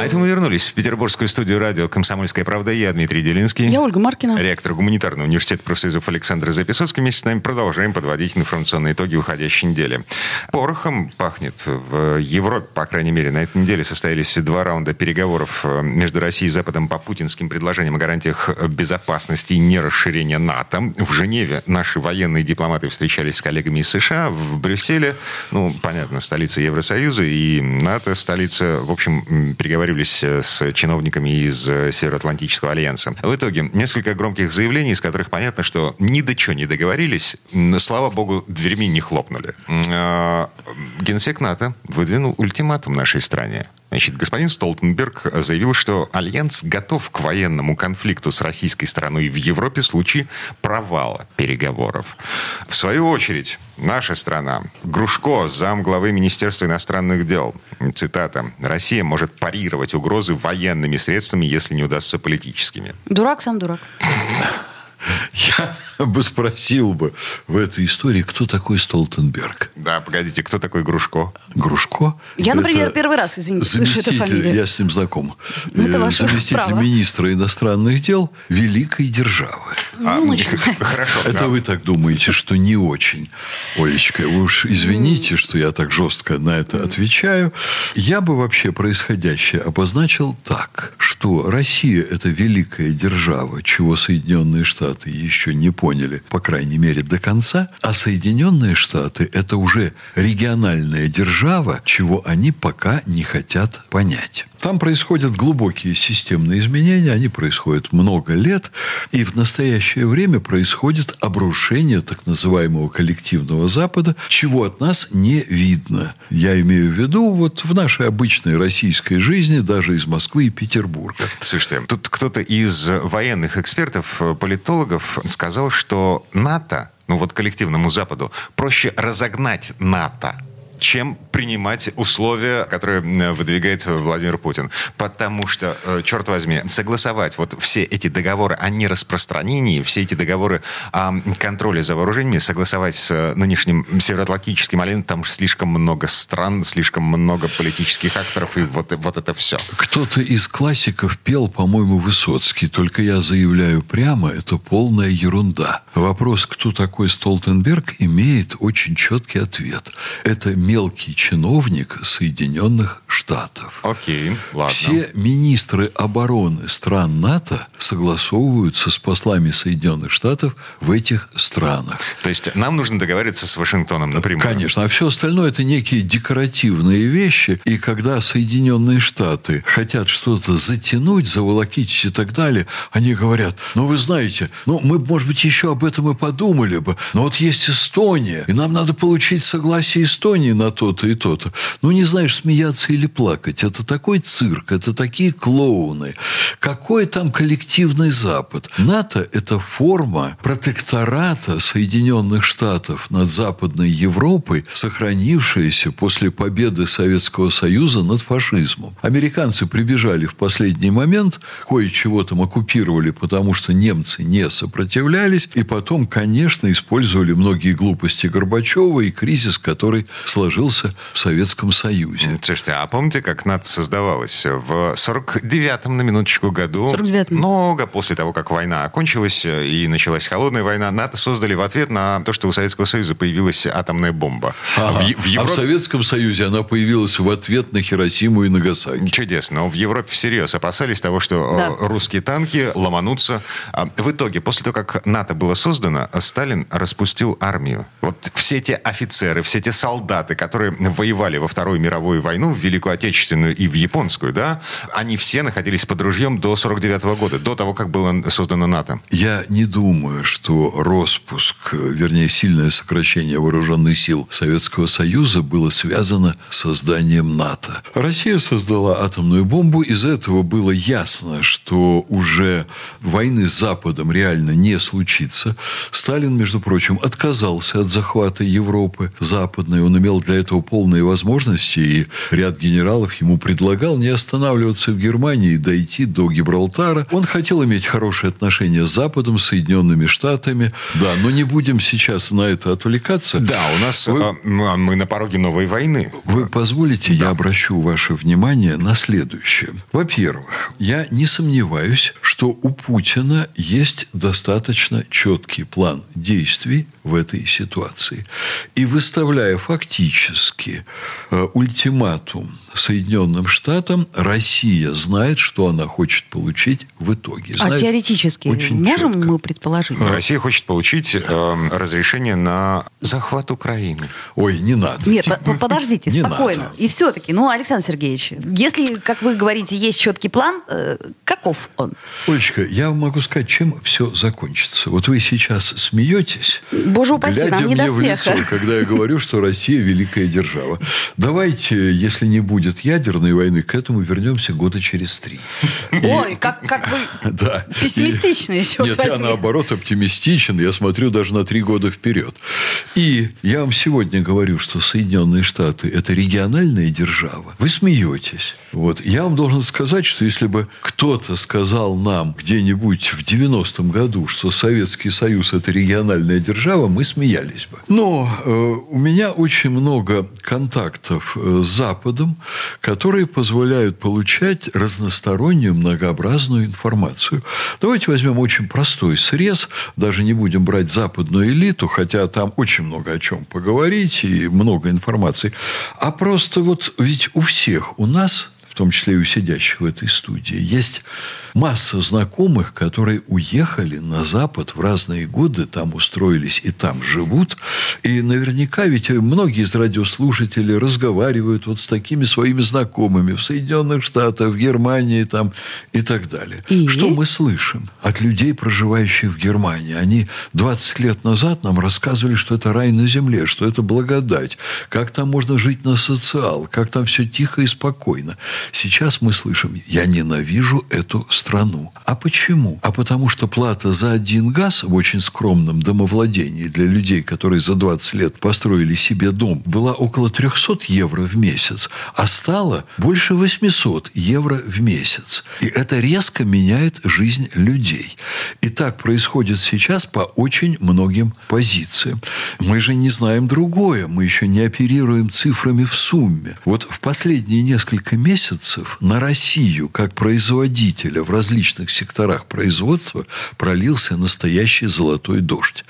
А это мы вернулись в петербургскую студию радио «Комсомольская правда». Я Дмитрий Делинский. Я Ольга Маркина. Ректор гуманитарного университета профсоюзов Александр Записоцкий. Вместе с нами продолжаем подводить информационные итоги уходящей недели. Порохом пахнет в Европе, по крайней мере. На этой неделе состоялись два раунда переговоров э, между Россией и Западом по путинским предложениям о гарантиях безопасности и нерасширения НАТО. В Женеве наши военные дипломаты встречались с коллегами из США. В Брюсселе, ну, понятно, столица Евросоюза и НАТО, столица, в общем, переговорили договаривались э, с чиновниками из э, Североатлантического альянса. В итоге несколько громких заявлений, из которых понятно, что ни до чего не договорились. Слава богу, дверьми не хлопнули. Э, генсек НАТО выдвинул ультиматум нашей стране. Значит, господин Столтенберг заявил, что Альянс готов к военному конфликту с российской стороной в Европе в случае провала переговоров. В свою очередь, наша страна, Грушко, зам главы Министерства иностранных дел, цитата, «Россия может парировать угрозы военными средствами, если не удастся политическими». Дурак сам дурак. Я бы спросил бы в этой истории, кто такой Столтенберг. Да, погодите, кто такой Грушко? Грушко? Я, например, это первый раз, извините, слышу эту фамилию. Я с ним знаком. Ну, это ваше Заместитель право. министра иностранных дел великой державы. А, Ну. Хорошо. Это да. вы так думаете, что не очень. Олечка, вы уж извините, что я так жестко на это отвечаю. Я бы вообще происходящее обозначил так, что Россия – это великая держава, чего Соединенные Штаты еще не поняли, по крайней мере, до конца, а Соединенные Штаты – это уже региональная держава, чего они пока не хотят понять. Там происходят глубокие системные изменения, они происходят много лет, и в настоящее время происходит обрушение так называемого коллективного Запада, чего от нас не видно. Я имею в виду вот в нашей обычной российской жизни, даже из Москвы и Петербурга. Слушайте, тут кто-то из военных экспертов, э, политологов сказал, что НАТО, ну вот коллективному Западу, проще разогнать НАТО, чем принимать условия, которые э, выдвигает Владимир Путин. Потому что, э, черт возьми, согласовать вот все эти договоры о нераспространении, все эти договоры о контроле за вооружениями, согласовать с э, нынешним Североатлантическим альянсом, там слишком много стран, слишком много политических акторов, и вот, вот это все. Кто-то из классиков пел, по-моему, Высоцкий, только я заявляю прямо, это полная ерунда. Вопрос, кто такой Столтенберг, имеет очень четкий ответ. Это мелкий чиновник Соединенных Штатов. Окей, ладно. Все министры обороны стран НАТО согласовываются с послами Соединенных Штатов в этих странах. То есть нам нужно договориться с Вашингтоном напрямую. Конечно, а все остальное это некие декоративные вещи. И когда Соединенные Штаты хотят что-то затянуть, заволокить и так далее, они говорят, ну вы знаете, ну мы, может быть, еще об этом и подумали бы, но вот есть Эстония, и нам надо получить согласие Эстонии на то-то и то-то. Ну не знаешь, смеяться или плакать. Это такой цирк, это такие клоуны. Какой там коллективный Запад? НАТО – это форма протектората Соединенных Штатов над Западной Европой, сохранившаяся после победы Советского Союза над фашизмом. Американцы прибежали в последний момент, кое-чего там оккупировали, потому что немцы не сопротивлялись, и потом, конечно, использовали многие глупости Горбачева и кризис, который сложился в Советском Союзе. Слушайте, а помните, как НАТО создавалось? В 49-м, на минуточку, году, 49-м. много после того, как война окончилась и началась холодная война, НАТО создали в ответ на то, что у Советского Союза появилась атомная бомба. Ага. В, в А в Европе... Советском Союзе она появилась в ответ на Хиросиму и Нагасаки. Чудесно. Но в Европе всерьез опасались того, что Да. э, русские танки ломанутся. А В итоге, после того, как НАТО было создано, Сталин распустил армию. Вот все те офицеры, все те солдаты, которые воевали во Вторую мировую войну, в Великую Отечественную и в Японскую, да, они все находились под ружьем до 49 года, до того, как было создано НАТО. Я не думаю, что распуск, вернее, сильное сокращение вооруженных сил Советского Союза было связано с созданием НАТО. Россия создала атомную бомбу, из этого было ясно, что уже войны с Западом реально не случится. Сталин, между прочим, отказался от захвата Европы западной. Он имел для этого полные возможности, и ряд генералов ему предлагал не останавливаться в Германии и дойти до Гибралтара. Он хотел иметь хорошие отношения с Западом, с Соединенными Штатами. Да, но не будем сейчас на это отвлекаться. Да, у нас Вы... А, мы на пороге новой войны. Вы позволите, да. я обращу ваше внимание на следующее. Во-первых, я не сомневаюсь, что у Путина есть достаточно четкий план действий в этой ситуации. И выставляя фактически э, ультиматум Соединенным Штатам, Россия знает, что она хочет получить в итоге. А знает а теоретически очень можем четко. мы предположить? Россия хочет получить э, разрешение на захват Украины. Ой, не надо. Нет, по подождите, не спокойно. Надо. И все-таки, ну, Александр Сергеевич, если, как вы говорите, есть четкий план, э, каков он? Олечка, я могу сказать, чем все закончится. Вот вы сейчас смеетесь, Боже упаси, глядя нам не мне до в лицо, когда я говорю, что Россия великая держава. Давайте, если не будет будет ядерной войны, к этому вернемся года через три. Ой, как, как вы да. пессимистичны еще. Нет, я наоборот оптимистичен. Я смотрю даже на три года вперед. И я вам сегодня говорю, что Соединенные Штаты – это региональная держава. Вы смеетесь. Вот. Я вам должен сказать, что если бы кто-то сказал нам где-нибудь в 90-м году, что Советский Союз – это региональная держава, мы смеялись бы. Но э, у меня очень много контактов э, с Западом, которые позволяют получать разностороннюю, многообразную информацию. Давайте возьмем очень простой срез, даже не будем брать западную элиту, хотя там очень много о чем поговорить и много информации, а просто вот ведь у всех у нас том числе и у сидящих в этой студии, есть масса знакомых, которые уехали на Запад в разные годы, там устроились и там живут. И наверняка ведь многие из радиослушателей разговаривают вот с такими своими знакомыми в Соединенных Штатах, в Германии там и так далее. И? Что мы слышим от людей, проживающих в Германии? Они 20 лет назад нам рассказывали, что это рай на земле, что это благодать, как там можно жить на социал, как там все тихо и спокойно. Сейчас мы слышим, я ненавижу эту страну. А почему? А потому что плата за один газ в очень скромном домовладении для людей, которые за 20 лет построили себе дом, была около 300 евро в месяц, а стала больше 800 евро в месяц. И это резко меняет жизнь людей. И так происходит сейчас по очень многим позициям. Мы же не знаем другое. Мы еще не оперируем цифрами в сумме. Вот в последние несколько месяцев на Россию как производителя в различных секторах производства пролился настоящий золотой дождь.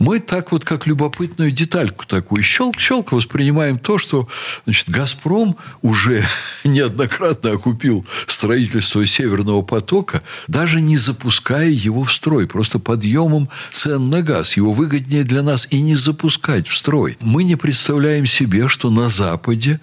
Мы так вот, как любопытную детальку такую щелк-щелк воспринимаем то, что значит, «Газпром» уже неоднократно окупил строительство «Северного потока», даже не запуская его в строй, просто подъемом цен на газ. Его выгоднее для нас и не запускать в строй. Мы не представляем себе, что на Западе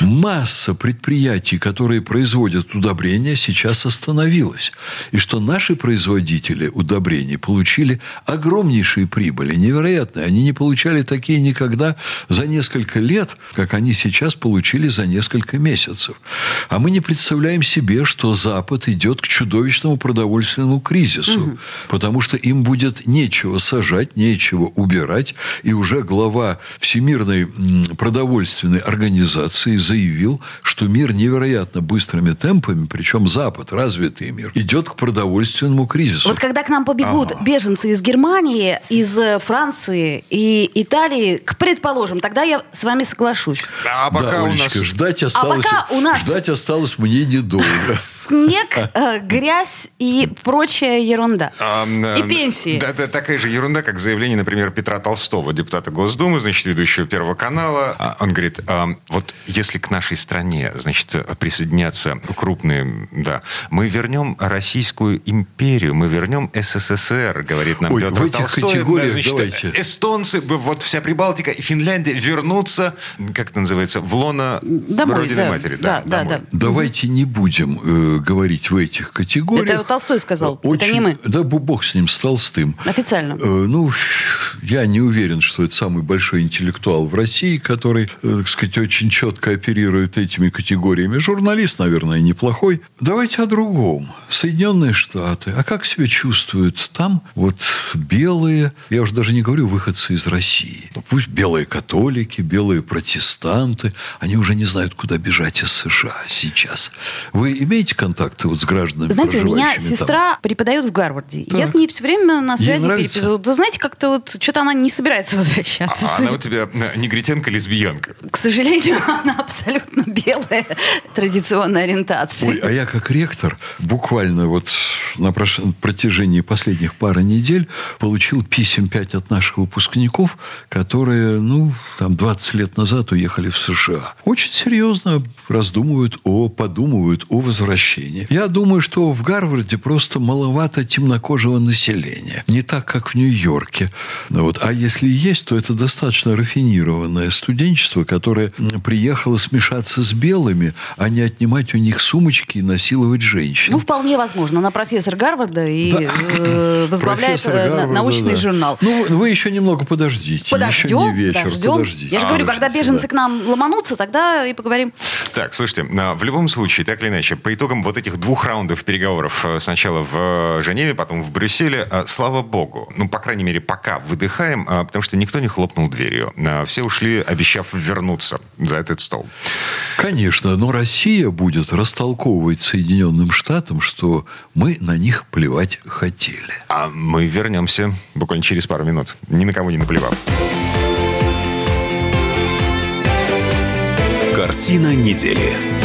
масса предприятий, которые производят удобрения, сейчас остановилась. И что наши производители удобрений получили огромнейшие прибыли, невероятные. Они не получали такие никогда за несколько лет, как они сейчас получили за несколько месяцев. А мы не представляем себе, что Запад идет к чудовищному продовольственному кризису, угу. Потому что им будет нечего сажать, нечего убирать. И уже глава Всемирной продовольственной организации заявил, что мир невероятно быстрыми темпами, причем Запад, развитый мир, идет к продовольственному кризису. Вот когда к нам побегут ага. беженцы из Германии, из э, Франции и Италии, к предположим, тогда я с вами соглашусь. А пока да, Олечка, у нас... ждать осталось, а пока у нас... ждать осталось мне недолго. Снег, э, грязь и прочая ерунда. И пенсии. Это такая же ерунда, как заявление, например, Петра Толстого, депутата Госдумы, значит, ведущего Первого канала. А, он говорит, вот если к нашей стране, значит, присоединятся крупные, да, мы вернем Российскую империю, мы вернем СССР, говорит нам Ой, Петр в этих Толстой. Категориях значит, давайте. Эстонцы, вот вся Прибалтика и Финляндия вернутся, как это называется, в лоно домой, Родины да, Матери. Да, да, да, да. Давайте не будем э, говорить в этих категориях. Это Толстой сказал, Очень, это не мы. Да, бог с ним, с Толстым. Официально. Э, ну, я не уверен, что это самый большой интеллектуал в России, который, э, так сказать, очень четко оперирует этими категориями журналист, наверное, неплохой. Давайте о другом. Соединенные Штаты. А как себя чувствуют там вот белые, я уже даже не говорю выходцы из России. Ну, пусть белые католики, белые протестанты, они уже не знают, куда бежать из США сейчас. Вы имеете контакты вот с гражданами, Знаете, у меня сестра там? преподает в Гарварде. Так. Я с ней все время на связи переписываю. Да знаете, как-то вот что-то она не собирается возвращаться. А, она у тебя э, негритянка-лесбиянка? К сожалению, она абсолютно белая традиционная ориентация. Ой, а я как ректор буквально вот на протяжении последних пары недель получил писем 5 от наших выпускников, которые, ну, там 20 лет назад уехали в США. Очень серьезно раздумывают о, подумывают о возвращении. Я думаю, что в Гарварде просто маловато темнокожего населения. Не так, как в Нью-Йорке. Вот. А если есть, то это достаточно рафинированное студенчество, которое приехало смешаться с белыми, а не отнимать у них сумочки и насиловать женщин. Ну, вполне возможно. Она профессор Гарварда и да. э, возглавляет э, Гарварда, научный да. журнал. Ну, вы еще немного подождите. Подождем, еще не вечер. Подождем. Подождите. Я же говорю, когда беженцы да. к нам ломанутся, тогда и поговорим. Так, слушайте, а, в любом случае, так или иначе, по итогам вот этих двух раундов переговоров, э, сначала в Женеве, потом в Брюсселе, э, слава богу, ну, по крайней мере, пока выдыхаем, потому что никто не хлопнул дверью. Все ушли, обещав вернуться за этот стол. Конечно, но Россия будет растолковывать Соединенным Штатам, что мы на них плевать хотели. А мы вернемся буквально через пару минут, ни на кого не наплевав. Картина недели.